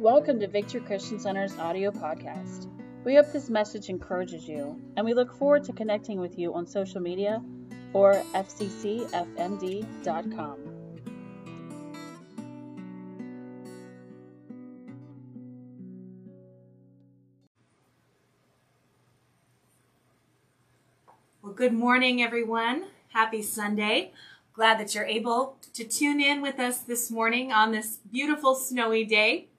Welcome to Victory Christian Center's audio podcast. We hope this message encourages you, and we look forward to connecting with you on social media or fccfmd.com. Well, good morning, everyone. Happy Sunday. Glad that you're able to tune in with us this morning on this beautiful snowy day.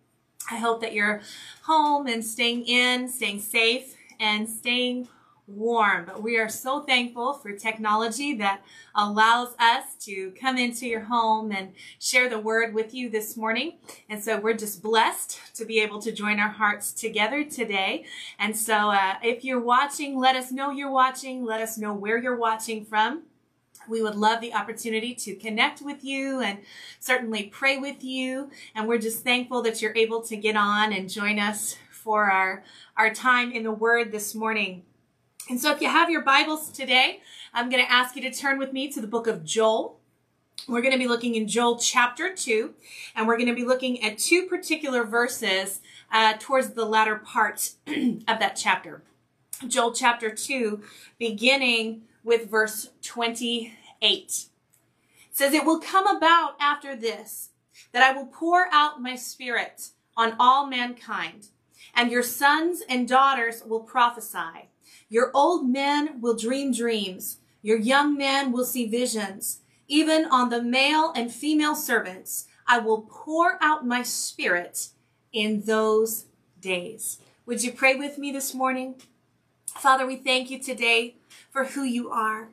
I hope that you're home and staying in, staying safe, and staying warm. But we are so thankful for technology that allows us to come into your home and share the word with you this morning. And so we're just blessed to be able to join our hearts together today. And so uh, if you're watching, let us know you're watching. Let us know where you're watching from. We would love the opportunity to connect with you and certainly pray with you. And we're just thankful that you're able to get on and join us for our, our time in the Word this morning. And so if you have your Bibles today, I'm going to ask you to turn with me to the book of Joel. We're going to be looking in Joel chapter 2, and we're going to be looking at two particular verses uh, towards the latter part of that chapter. Joel chapter 2, beginning with verse 28. It says, It will come about after this that I will pour out my spirit on all mankind, and your sons and daughters will prophesy. Your old men will dream dreams. Your young men will see visions. Even on the male and female servants, I will pour out my spirit in those days. Would you pray with me this morning? Father, we thank you today for who you are.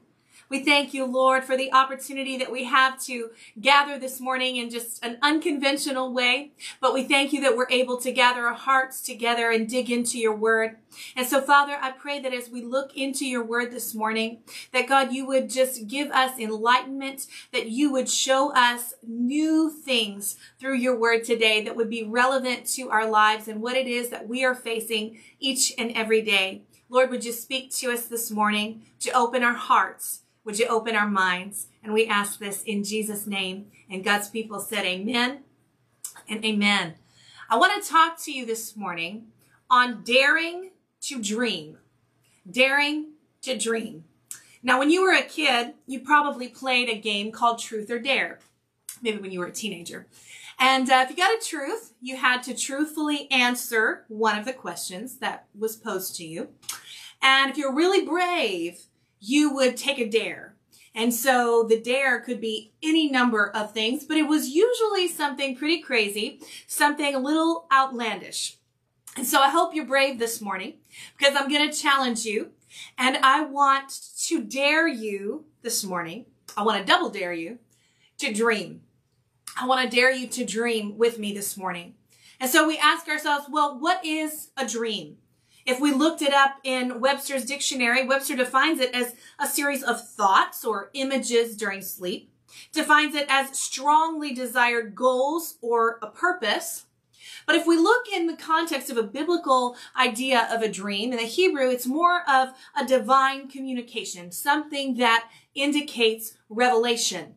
We thank you, Lord, for the opportunity that we have to gather this morning in just an unconventional way. But we thank you that we're able to gather our hearts together and dig into your word. And so, Father, I pray that as we look into your word this morning, that God, you would just give us enlightenment, that you would show us new things through your word today that would be relevant to our lives and what it is that we are facing each and every day. Lord, would you speak to us this morning to open our hearts? Would you open our minds? And we ask this in Jesus' name. And God's people said, Amen and Amen. I want to talk to you this morning on daring to dream. Daring to dream. Now, when you were a kid, you probably played a game called Truth or Dare. Maybe when you were a teenager. And uh, if you got a truth, you had to truthfully answer one of the questions that was posed to you. And if you're really brave, you would take a dare. And so the dare could be any number of things, but it was usually something pretty crazy, something a little outlandish. And so I hope you're brave this morning because I'm going to challenge you and I want to dare you this morning. I want to double dare you to dream. I want to dare you to dream with me this morning. And so we ask ourselves, well, what is a dream? If we looked it up in Webster's dictionary, Webster defines it as a series of thoughts or images during sleep, defines it as strongly desired goals or a purpose. But if we look in the context of a biblical idea of a dream, in the Hebrew, it's more of a divine communication, something that indicates revelation.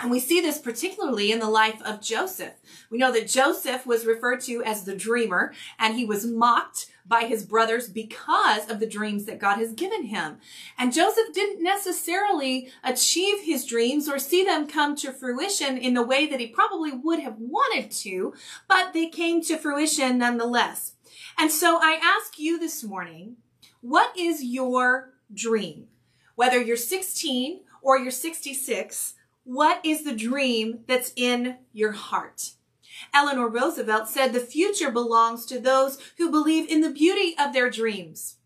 And we see this particularly in the life of Joseph. We know that Joseph was referred to as the dreamer and he was mocked by his brothers because of the dreams that God has given him. And Joseph didn't necessarily achieve his dreams or see them come to fruition in the way that he probably would have wanted to, but they came to fruition nonetheless. And so I ask you this morning, what is your dream? Whether you're 16 or you're 66, what is the dream that's in your heart? Eleanor Roosevelt said the future belongs to those who believe in the beauty of their dreams.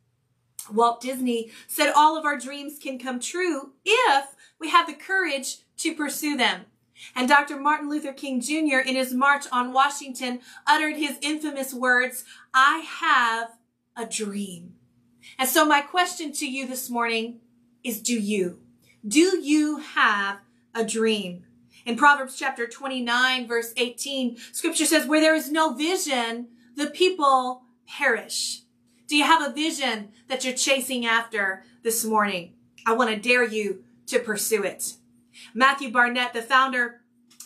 Walt Disney said all of our dreams can come true if we have the courage to pursue them. And Dr. Martin Luther King Jr. in his March on Washington uttered his infamous words, I have a dream. And so my question to you this morning is, do you? Do you have a dream? In Proverbs chapter 29, verse 18, scripture says, where there is no vision, the people perish. Do you have a vision that you're chasing after this morning? I want to dare you to pursue it. Matthew Barnett, the founder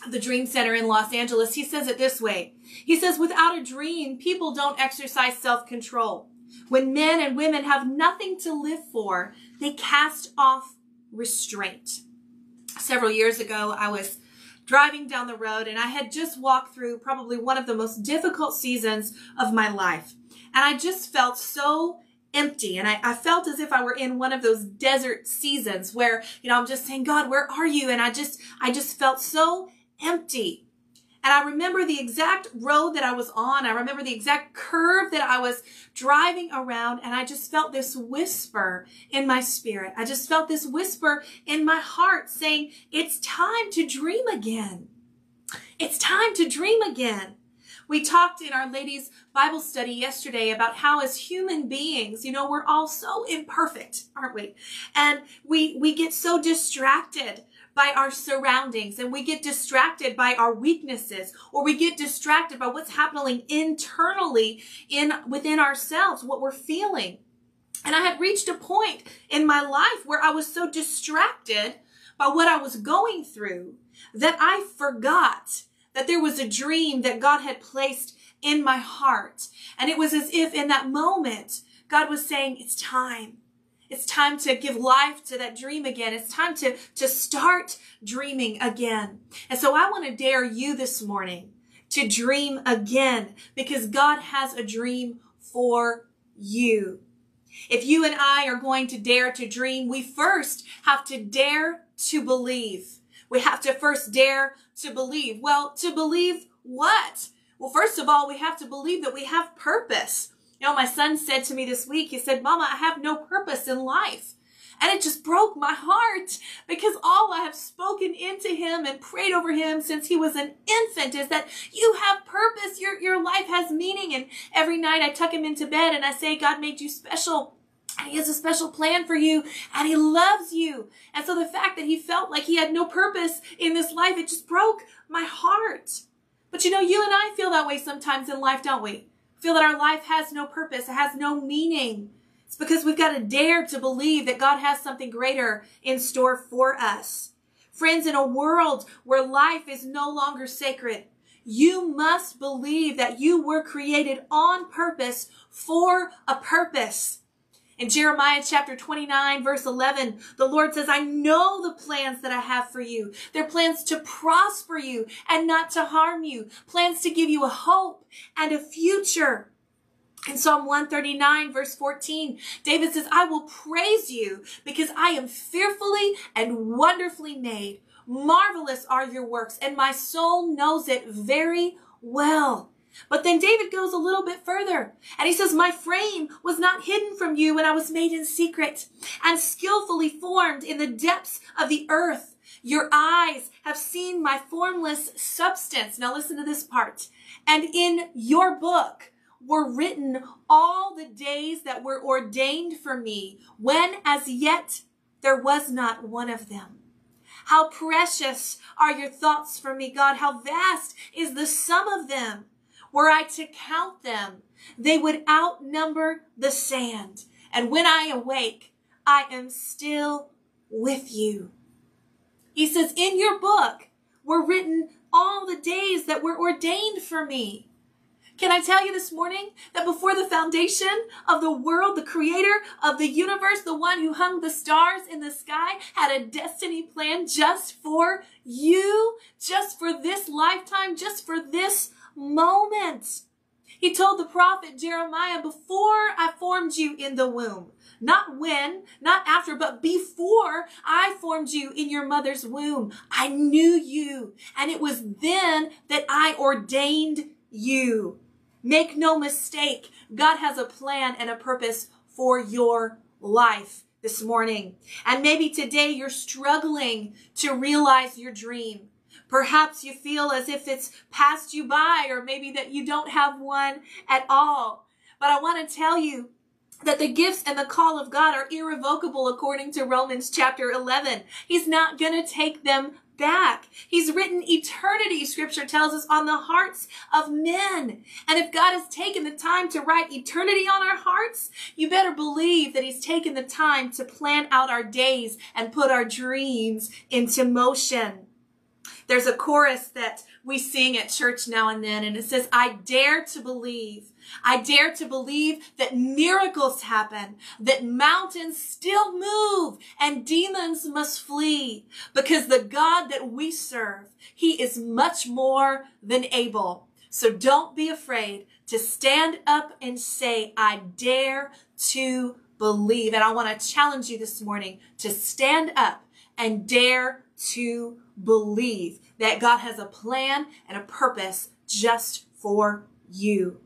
of the Dream Center in Los Angeles, he says it this way. He says, without a dream, people don't exercise self-control. When men and women have nothing to live for, they cast off restraint. Several years ago, I was driving down the road and I had just walked through probably one of the most difficult seasons of my life. And I just felt so empty. And I, I, felt as if I were in one of those desert seasons where, you know, I'm just saying, God, where are you? And I just, I just felt so empty. And I remember the exact road that I was on. I remember the exact curve that I was driving around. And I just felt this whisper in my spirit. I just felt this whisper in my heart saying, it's time to dream again. It's time to dream again. We talked in our ladies Bible study yesterday about how as human beings, you know, we're all so imperfect, aren't we? And we, we get so distracted by our surroundings and we get distracted by our weaknesses or we get distracted by what's happening internally in within ourselves, what we're feeling. And I had reached a point in my life where I was so distracted by what I was going through that I forgot that there was a dream that God had placed in my heart. And it was as if in that moment, God was saying, it's time. It's time to give life to that dream again. It's time to, to start dreaming again. And so I want to dare you this morning to dream again because God has a dream for you. If you and I are going to dare to dream, we first have to dare to believe. We have to first dare to believe. Well, to believe what? Well, first of all, we have to believe that we have purpose. You know, my son said to me this week, he said, Mama, I have no purpose in life. And it just broke my heart because all I have spoken into him and prayed over him since he was an infant is that you have purpose. Your, your life has meaning. And every night I tuck him into bed and I say, God made you special. And he has a special plan for you and he loves you. And so the fact that he felt like he had no purpose in this life, it just broke my heart. But you know, you and I feel that way sometimes in life, don't we? Feel that our life has no purpose, it has no meaning. It's because we've got to dare to believe that God has something greater in store for us. Friends, in a world where life is no longer sacred, you must believe that you were created on purpose for a purpose. In Jeremiah chapter 29 verse 11, the Lord says, I know the plans that I have for you. They're plans to prosper you and not to harm you. Plans to give you a hope and a future. In Psalm 139 verse 14, David says, I will praise you because I am fearfully and wonderfully made. Marvelous are your works and my soul knows it very well. But then David goes a little bit further and he says, My frame was not hidden from you when I was made in secret and skillfully formed in the depths of the earth. Your eyes have seen my formless substance. Now listen to this part. And in your book were written all the days that were ordained for me when as yet there was not one of them. How precious are your thoughts for me, God. How vast is the sum of them. Were I to count them, they would outnumber the sand. And when I awake, I am still with you. He says, in your book were written all the days that were ordained for me. Can I tell you this morning that before the foundation of the world, the creator of the universe, the one who hung the stars in the sky, had a destiny plan just for you, just for this lifetime, just for this moment. He told the prophet Jeremiah, before I formed you in the womb, not when, not after, but before I formed you in your mother's womb, I knew you. And it was then that I ordained you. Make no mistake, God has a plan and a purpose for your life this morning. And maybe today you're struggling to realize your dream. Perhaps you feel as if it's passed you by or maybe that you don't have one at all. But I want to tell you that the gifts and the call of God are irrevocable according to Romans chapter 11. He's not going to take them back. He's written eternity, scripture tells us, on the hearts of men. And if God has taken the time to write eternity on our hearts, you better believe that he's taken the time to plan out our days and put our dreams into motion. There's a chorus that we sing at church now and then, and it says, I dare to believe. I dare to believe that miracles happen, that mountains still move, and demons must flee, because the God that we serve, He is much more than able. So don't be afraid to stand up and say, I dare to believe. And I want to challenge you this morning to stand up and dare to believe that God has a plan and a purpose just for you.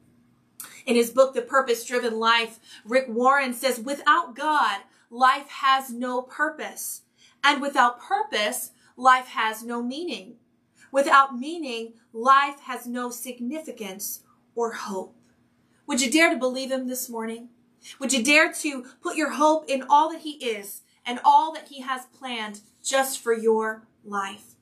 In his book, The Purpose Driven Life, Rick Warren says, without God, life has no purpose. And without purpose, life has no meaning. Without meaning, life has no significance or hope. Would you dare to believe him this morning? Would you dare to put your hope in all that he is and all that he has planned just for your life?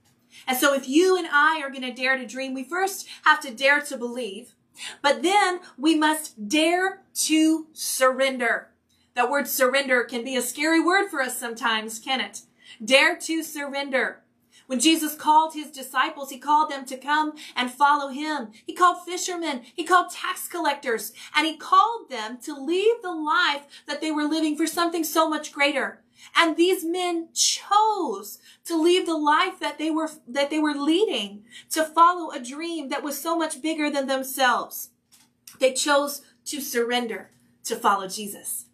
And so if you and I are going to dare to dream, we first have to dare to believe, but then we must dare to surrender. That word surrender can be a scary word for us sometimes, can it? Dare to surrender. When Jesus called his disciples, he called them to come and follow him. He called fishermen, he called tax collectors, and he called them to leave the life that they were living for something so much greater. And these men chose to leave the life that they were, that they were leading to follow a dream that was so much bigger than themselves. They chose to surrender to follow Jesus.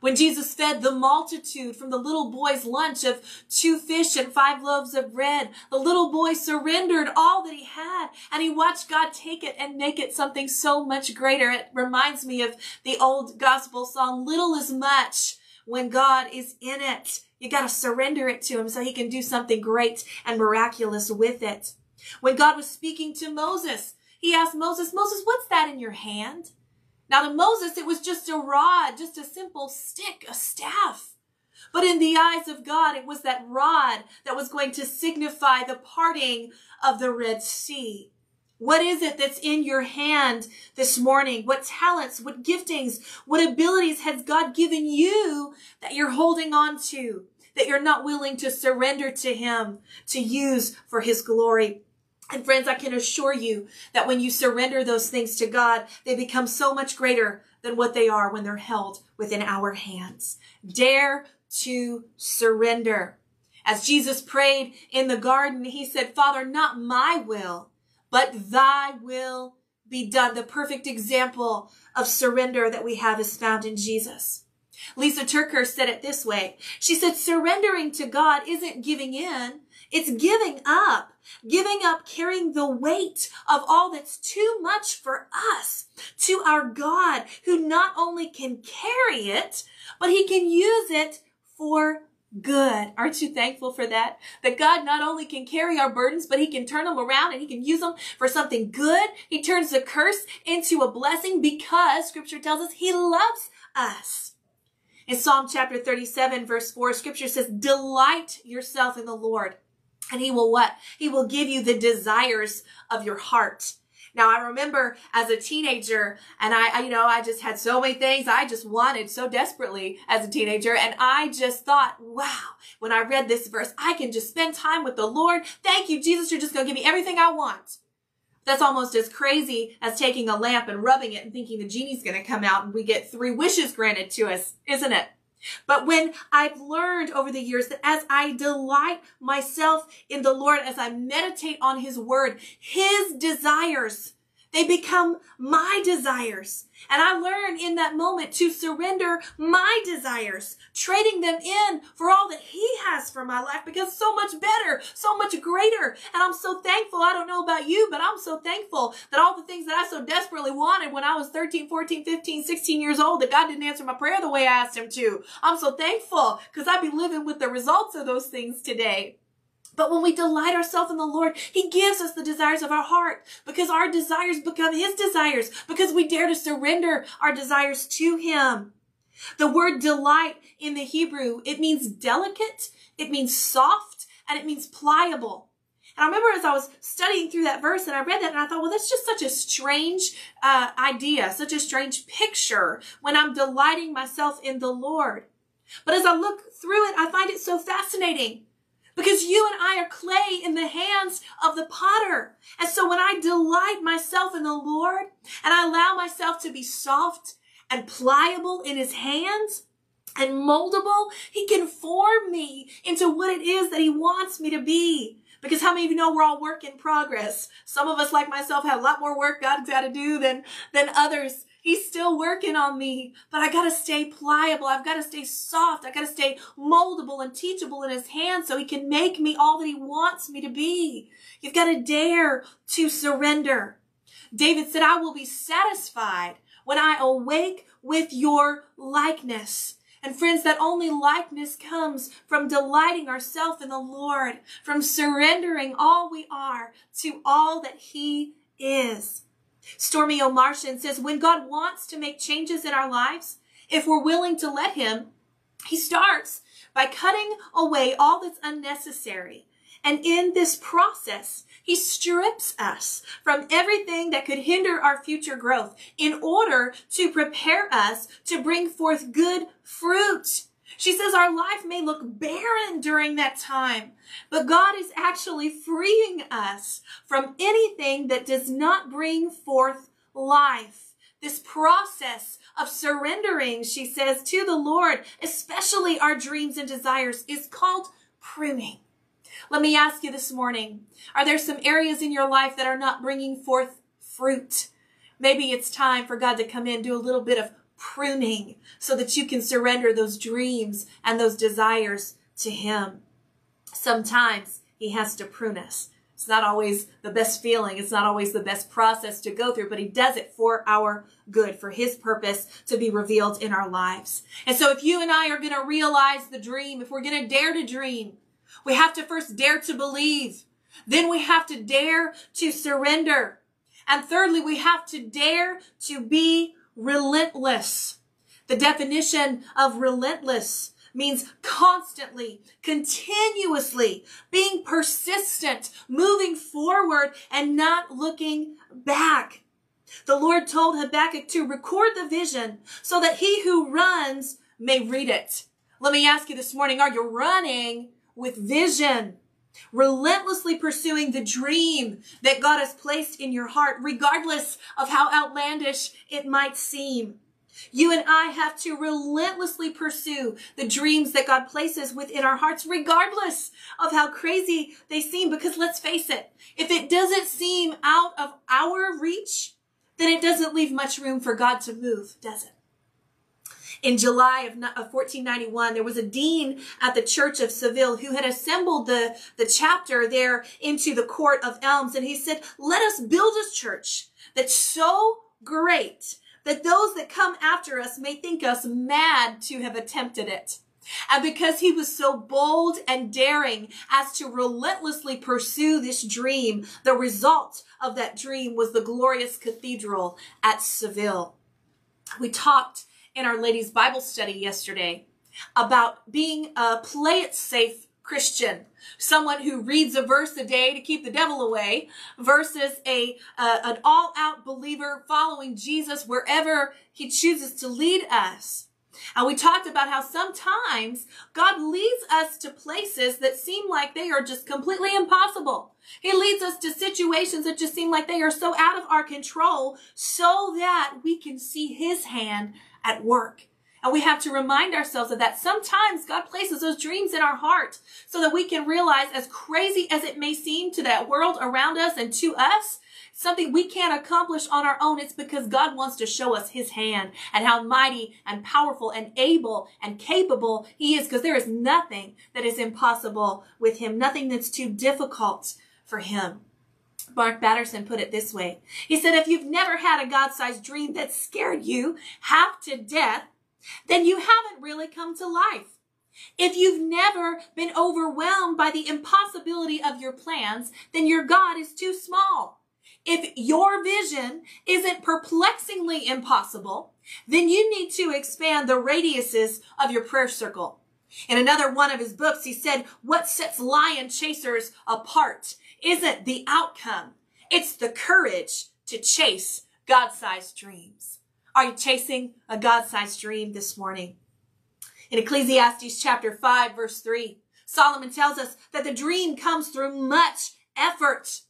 When Jesus fed the multitude from the little boy's lunch of two fish and five loaves of bread, the little boy surrendered all that he had and he watched God take it and make it something so much greater. It reminds me of the old gospel song, little is much when God is in it. You got to surrender it to him so he can do something great and miraculous with it. When God was speaking to Moses, he asked Moses, Moses, what's that in your hand? Now to Moses, it was just a rod, just a simple stick, a staff. But in the eyes of God, it was that rod that was going to signify the parting of the Red Sea. What is it that's in your hand this morning? What talents, what giftings, what abilities has God given you that you're holding on to, that you're not willing to surrender to Him to use for His glory? And friends, I can assure you that when you surrender those things to God, they become so much greater than what they are when they're held within our hands. Dare to surrender. As Jesus prayed in the garden, he said, Father, not my will, but thy will be done. The perfect example of surrender that we have is found in Jesus. Lysa TerKeurst said it this way. She said, surrendering to God isn't giving in. It's giving up, giving up carrying the weight of all that's too much for us to our God who not only can carry it, but he can use it for good. Aren't you thankful for that? That God not only can carry our burdens, but he can turn them around and he can use them for something good. He turns the curse into a blessing because scripture tells us he loves us. In Psalm chapter 37 verse 4, scripture says, delight yourself in the Lord and he will what? He will give you the desires of your heart. Now I remember as a teenager and I, I, you know, I just had so many things I just wanted so desperately as a teenager. And I just thought, wow, when I read this verse, I can just spend time with the Lord. Thank you, Jesus. You're just going to give me everything I want. That's almost as crazy as taking a lamp and rubbing it and thinking the genie's going to come out and we get three wishes granted to us, isn't it? But when I've learned over the years that as I delight myself in the Lord, as I meditate on his word, his desires they become my desires. And I learn in that moment to surrender my desires, trading them in for all that he has for my life because so much better, so much greater. And I'm so thankful. I don't know about you, but I'm so thankful that all the things that I so desperately wanted when I was 13, 14, 15, 16 years old, that God didn't answer my prayer the way I asked him to. I'm so thankful because I'd be living with the results of those things today. But when we delight ourselves in the Lord, He gives us the desires of our heart because our desires become His desires because we dare to surrender our desires to Him. The word delight in the Hebrew, it means delicate, it means soft, and it means pliable. And I remember as I was studying through that verse and I read that and I thought, well, that's just such a strange uh, idea, such a strange picture when I'm delighting myself in the Lord. But as I look through it, I find it so fascinating Because you and I are clay in the hands of the potter. And so when I delight myself in the Lord and I allow myself to be soft and pliable in his hands, and moldable, he can form me into what it is that he wants me to be. Because how many of you know we're all work in progress? Some of us, like myself, have a lot more work God's got to do than, than others. He's still working on me, but I got to stay pliable. I've got to stay soft. I got to stay moldable and teachable in his hands so he can make me all that he wants me to be. You've got to dare to surrender. David said, I will be satisfied when I awake with your likeness. And friends, that only likeness comes from delighting ourselves in the Lord, from surrendering all we are to all that He is. Stormie Omartian says, when God wants to make changes in our lives, if we're willing to let Him, He starts by cutting away all that's unnecessary. And in this process, he strips us from everything that could hinder our future growth in order to prepare us to bring forth good fruit. She says our life may look barren during that time, but God is actually freeing us from anything that does not bring forth life. This process of surrendering, she says, to the Lord, especially our dreams and desires, is called pruning. Let me ask you this morning, are there some areas in your life that are not bringing forth fruit? Maybe it's time for God to come in, do a little bit of pruning so that you can surrender those dreams and those desires to Him. Sometimes He has to prune us. It's not always the best feeling. It's not always the best process to go through, but he does it for our good, for his purpose to be revealed in our lives. And so if you and I are going to realize the dream, if we're going to dare to dream, we have to first dare to believe. Then we have to dare to surrender. And thirdly, we have to dare to be relentless. The definition of relentless means constantly, continuously, being persistent, moving forward and not looking back. The Lord told Habakkuk to record the vision so that he who runs may read it. Let me ask you this morning, are you running with vision, relentlessly pursuing the dream that God has placed in your heart, regardless of how outlandish it might seem. You and I have to relentlessly pursue the dreams that God places within our hearts, regardless of how crazy they seem. Because let's face it, if it doesn't seem out of our reach, then it doesn't leave much room for God to move, does it? In July of 1491, there was a dean at the Church of Seville who had assembled the, the chapter there into the court of elms. And he said, let us build a church that's so great that those that come after us may think us mad to have attempted it. And because he was so bold and daring as to relentlessly pursue this dream, the result of that dream was the glorious cathedral at Seville. We talked in our ladies Bible study yesterday about being a play it safe Christian, someone who reads a verse a day to keep the devil away versus a uh, an all-out believer following Jesus wherever he chooses to lead us. And we talked about how sometimes God leads us to places that seem like they are just completely impossible. He leads us to situations that just seem like they are so out of our control so that we can see his hand at work. And we have to remind ourselves of that. Sometimes God places those dreams in our heart so that we can realize, as crazy as it may seem to that world around us and to us, something we can't accomplish on our own. It's because God wants to show us his hand and how mighty and powerful and able and capable he is because there is nothing that is impossible with him, nothing that's too difficult for him. Mark Batterson put it this way. He said, if you've never had a God-sized dream that scared you half to death, then you haven't really come to life. If you've never been overwhelmed by the impossibility of your plans, then your God is too small. If your vision isn't perplexingly impossible, then you need to expand the radiuses of your prayer circle. In another one of his books, he said, what sets lion chasers apart isn't the outcome. It's the courage to chase God-sized dreams. Are you chasing a God-sized dream this morning? In Ecclesiastes chapter 5 verse 3, Solomon tells us that the dream comes through much effort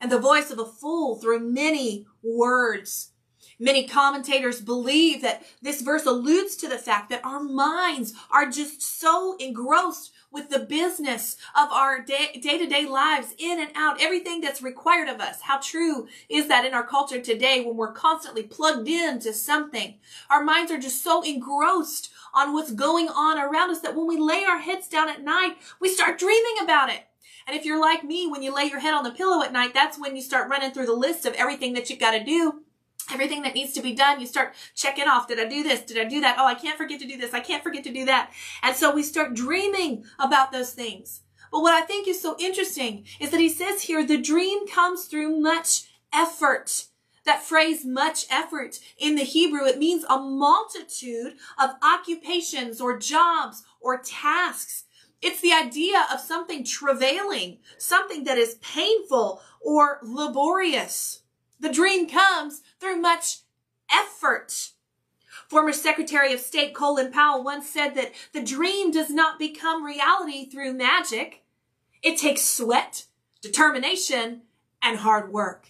and the voice of a fool through many words. Many commentators believe that this verse alludes to the fact that our minds are just so engrossed with the business of our day to day lives, in and out, everything that's required of us. How true is that in our culture today when we're constantly plugged into something? Our minds are just so engrossed on what's going on around us that when we lay our heads down at night, we start dreaming about it. And if you're like me, when you lay your head on the pillow at night, that's when you start running through the list of everything that you've got to do everything that needs to be done, you start checking off. Did I do this? Did I do that? Oh, I can't forget to do this. I can't forget to do that. And so we start dreaming about those things. But what I think is so interesting is that he says here, the dream comes through much effort. That phrase, much effort, in the Hebrew, it means a multitude of occupations or jobs or tasks. It's the idea of something travailing, something that is painful or laborious. The dream comes through much effort. Former Secretary of State Colin Powell once said that the dream does not become reality through magic. It takes sweat, determination, and hard work.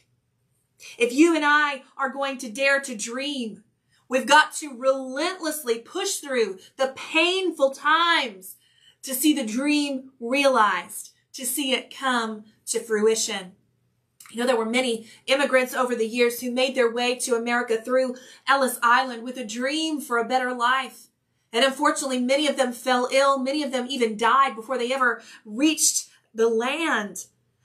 If you and I are going to dare to dream, we've got to relentlessly push through the painful times to see the dream realized, to see it come to fruition. You know, there were many immigrants over the years who made their way to America through Ellis Island with a dream for a better life. And unfortunately, many of them fell ill. Many of them even died before they ever reached the land.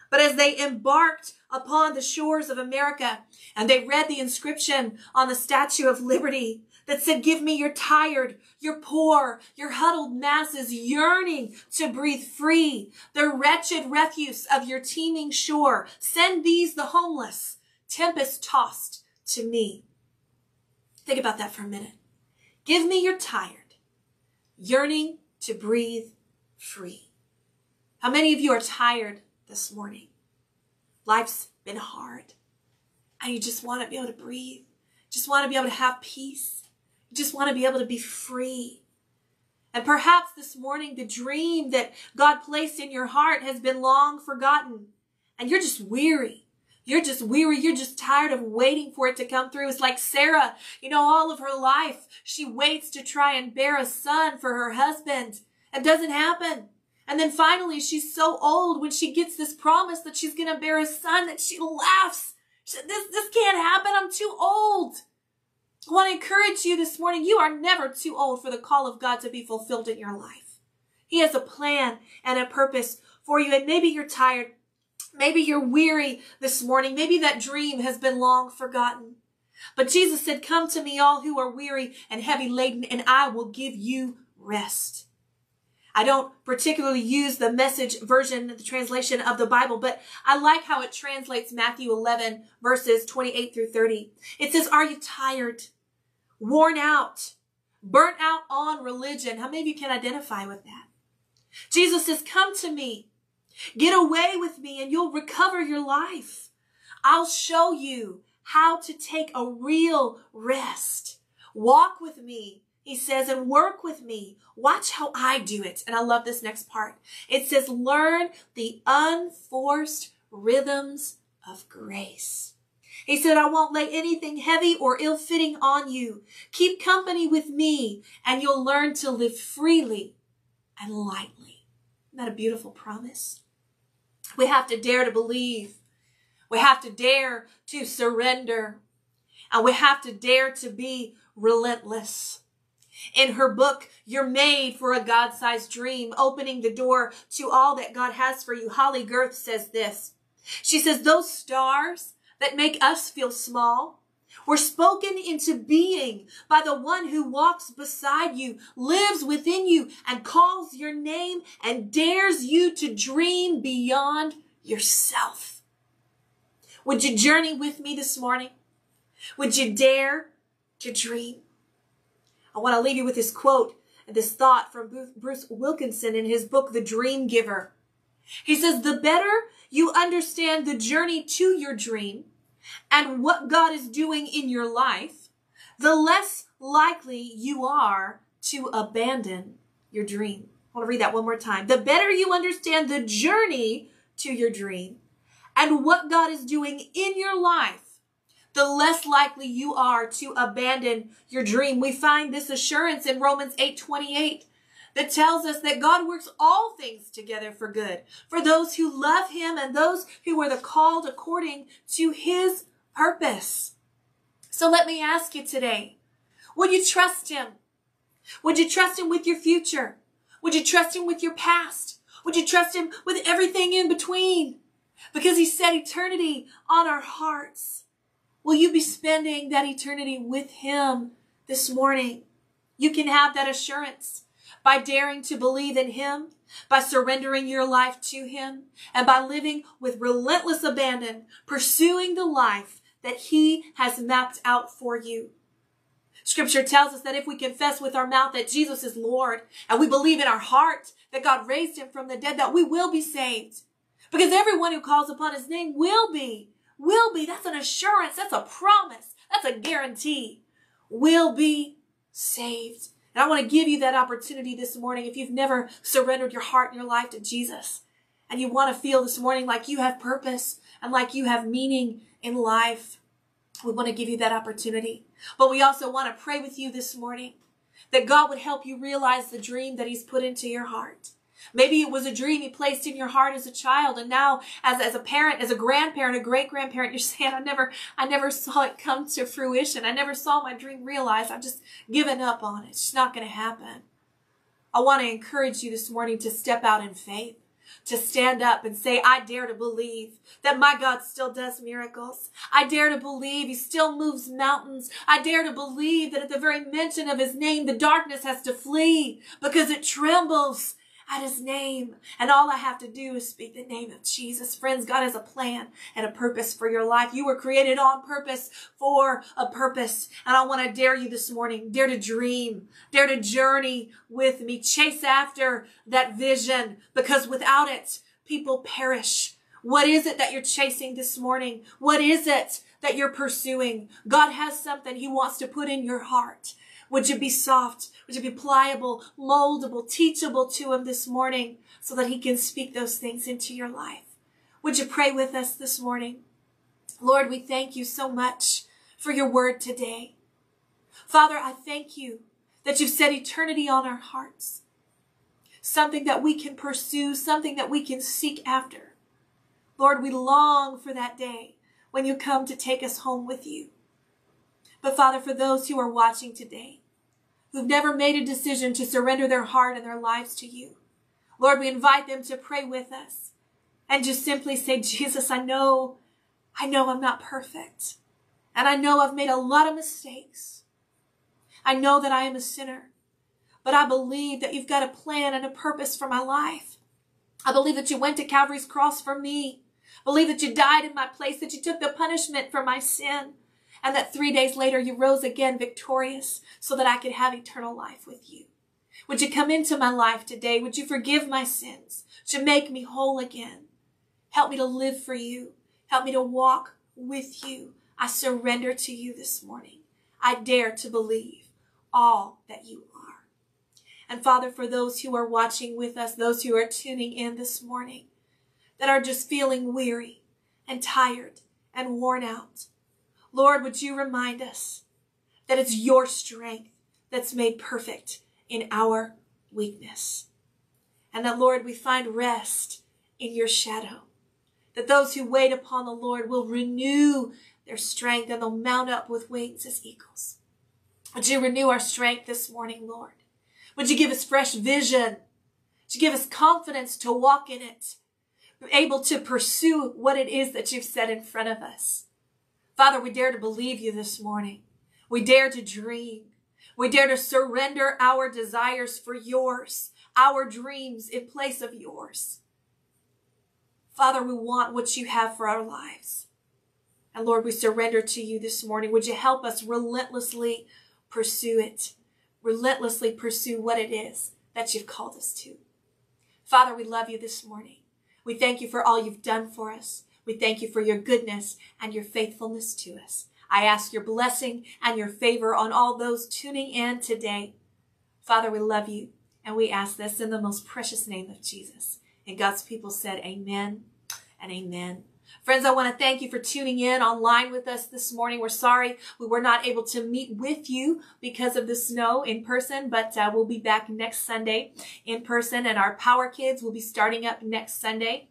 But as they embarked upon the shores of America and they read the inscription on the Statue of Liberty, that said, give me your tired, your poor, your huddled masses yearning to breathe free, the wretched refuse of your teeming shore. Send these, the homeless, tempest tossed to me. Think about that for a minute. Give me your tired, yearning to breathe free. How many of you are tired this morning? Life's been hard and you just want to be able to breathe. Just want to be able to have peace just want to be able to be free. And perhaps this morning, the dream that God placed in your heart has been long forgotten. And you're just weary. You're just weary. You're just tired of waiting for it to come through. It's like Sarah, you know, all of her life, she waits to try and bear a son for her husband. It doesn't happen. And then finally, she's so old when she gets this promise that she's going to bear a son that she laughs. This, this can't happen. I'm too old. I want to encourage you this morning. You are never too old for the call of God to be fulfilled in your life. He has a plan and a purpose for you. And maybe you're tired. Maybe you're weary this morning. Maybe that dream has been long forgotten. But Jesus said, come to me all who are weary and heavy laden and I will give you rest. I don't particularly use the message version, the translation of the Bible, but I like how it translates Matthew 11 verses 28 through 30. It says, are you tired, worn out, burnt out on religion? How many of you can identify with that? Jesus says, come to me, get away with me and you'll recover your life. I'll show you how to take a real rest. Walk with me he says, and work with me. Watch how I do it. And I love this next part. It says, learn the unforced rhythms of grace. He said, I won't lay anything heavy or ill fitting on you. Keep company with me and you'll learn to live freely and lightly. Isn't that a beautiful promise? We have to dare to believe. We have to dare to surrender. And we have to dare to be relentless. In her book, You're Made for a God-Sized Dream, opening the door to all that God has for you, Holley Gerth says this. She says, those stars that make us feel small were spoken into being by the one who walks beside you, lives within you, and calls your name and dares you to dream beyond yourself. Would you journey with me this morning? Would you dare to dream? I want to leave you with this quote, and this thought from Bruce Wilkinson in his book, The Dream Giver. He says, the better you understand the journey to your dream and what God is doing in your life, the less likely you are to abandon your dream. I want to read that one more time. The better you understand the journey to your dream and what God is doing in your life, the less likely you are to abandon your dream. We find this assurance in Romans 8 28 that tells us that God works all things together for good for those who love him and those who are the called according to his purpose. So let me ask you today, would you trust him? Would you trust him with your future? Would you trust him with your past? Would you trust him with everything in between? Because he set eternity on our hearts. Will you be spending that eternity with him this morning? You can have that assurance by daring to believe in him, by surrendering your life to him, and by living with relentless abandon, pursuing the life that he has mapped out for you. Scripture tells us that if we confess with our mouth that Jesus is Lord and we believe in our heart that God raised him from the dead, that we will be saved. Because everyone who calls upon his name will be, will be. That's an assurance. That's a promise. That's a guarantee. Will be saved. And I want to give you that opportunity this morning if you've never surrendered your heart and your life to Jesus and you want to feel this morning like you have purpose and like you have meaning in life. We want to give you that opportunity. But we also want to pray with you this morning that God would help you realize the dream that He's put into your heart. Maybe it was a dream you placed in your heart as a child, and now as, as a parent, as a grandparent, a great grandparent, you're saying, I never, I never saw it come to fruition. I never saw my dream realized. I've just given up on it. It's not going to happen. I want to encourage you this morning to step out in faith to stand up and say, I dare to believe that my God still does miracles. I dare to believe he still moves mountains. I dare to believe that at the very mention of his name, the darkness has to flee because it trembles at his name. And all I have to do is speak the name of Jesus. Friends, God has a plan and a purpose for your life. You were created on purpose for a purpose. And I want to dare you this morning, dare to dream, dare to journey with me, chase after that vision because without it, people perish. What is it that you're chasing this morning? What is it that you're pursuing? God has something he wants to put in your heart. Would you be soft? Would you be pliable, moldable, teachable to him this morning so that he can speak those things into your life? Would you pray with us this morning? Lord, we thank you so much for your word today. Father, I thank you that you've set eternity on our hearts. Something that we can pursue, something that we can seek after. Lord, we long for that day when you come to take us home with you. But Father, for those who are watching today, who've never made a decision to surrender their heart and their lives to you. Lord, we invite them to pray with us and just simply say, Jesus, I know, I know I'm not perfect. And I know I've made a lot of mistakes. I know that I am a sinner, but I believe that you've got a plan and a purpose for my life. I believe that you went to Calvary's cross for me. I believe that you died in my place, that you took the punishment for my sin and that three days later you rose again victorious so that I could have eternal life with you. Would you come into my life today? Would you forgive my sins? Would you make me whole again? Help me to live for you. Help me to walk with you. I surrender to you this morning. I dare to believe all that you are. And Father, for those who are watching with us, those who are tuning in this morning, that are just feeling weary and tired and worn out, Lord, would you remind us that it's your strength that's made perfect in our weakness. And that, Lord, we find rest in your shadow. That those who wait upon the Lord will renew their strength and they'll mount up with wings as eagles. Would you renew our strength this morning, Lord? Would you give us fresh vision? Would you give us confidence to walk in it? Able to pursue what it is that you've set in front of us. Father, we dare to believe you this morning. We dare to dream. We dare to surrender our desires for yours, our dreams in place of yours. Father, we want what you have for our lives. And Lord, we surrender to you this morning. Would you help us relentlessly pursue it? Relentlessly pursue what it is that you've called us to. Father, we love you this morning. We thank you for all you've done for us. We thank you for your goodness and your faithfulness to us. I ask your blessing and your favor on all those tuning in today. Father, we love you. And we ask this in the most precious name of Jesus. And God's people said, Amen and Amen. Friends, I want to thank you for tuning in online with us this morning. We're sorry we were not able to meet with you because of the snow in person, but uh, we'll be back next Sunday in person, and our Power Kids will be starting up next Sunday.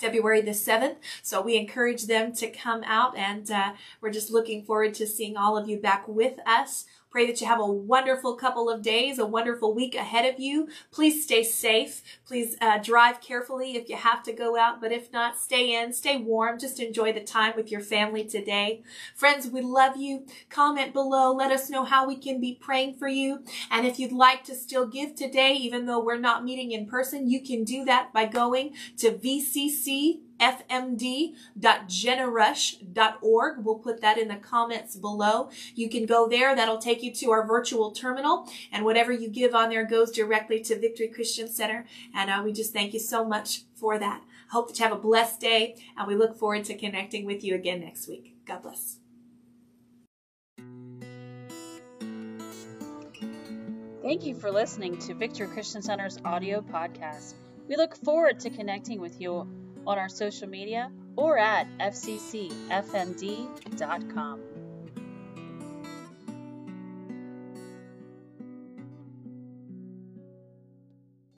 February the 7th. So we encourage them to come out and uh, we're just looking forward to seeing all of you back with us. Pray that you have a wonderful couple of days, a wonderful week ahead of you. Please stay safe. Please uh, drive carefully if you have to go out, but if not, stay in, stay warm. Just enjoy the time with your family today. Friends, we love you. Comment below. Let us know how we can be praying for you. And if you'd like to still give today, even though we're not meeting in person, you can do that by going to VCC fmd.generush.org. We'll put that in the comments below. You can go there. That'll take you to our virtual terminal. And whatever you give on there goes directly to Victory Christian Center. And uh, we just thank you so much for that. Hope that you have a blessed day. And we look forward to connecting with you again next week. God bless. Thank you for listening to Victory Christian Center's audio podcast. We look forward to connecting with you on our social media or at vccfmd.com.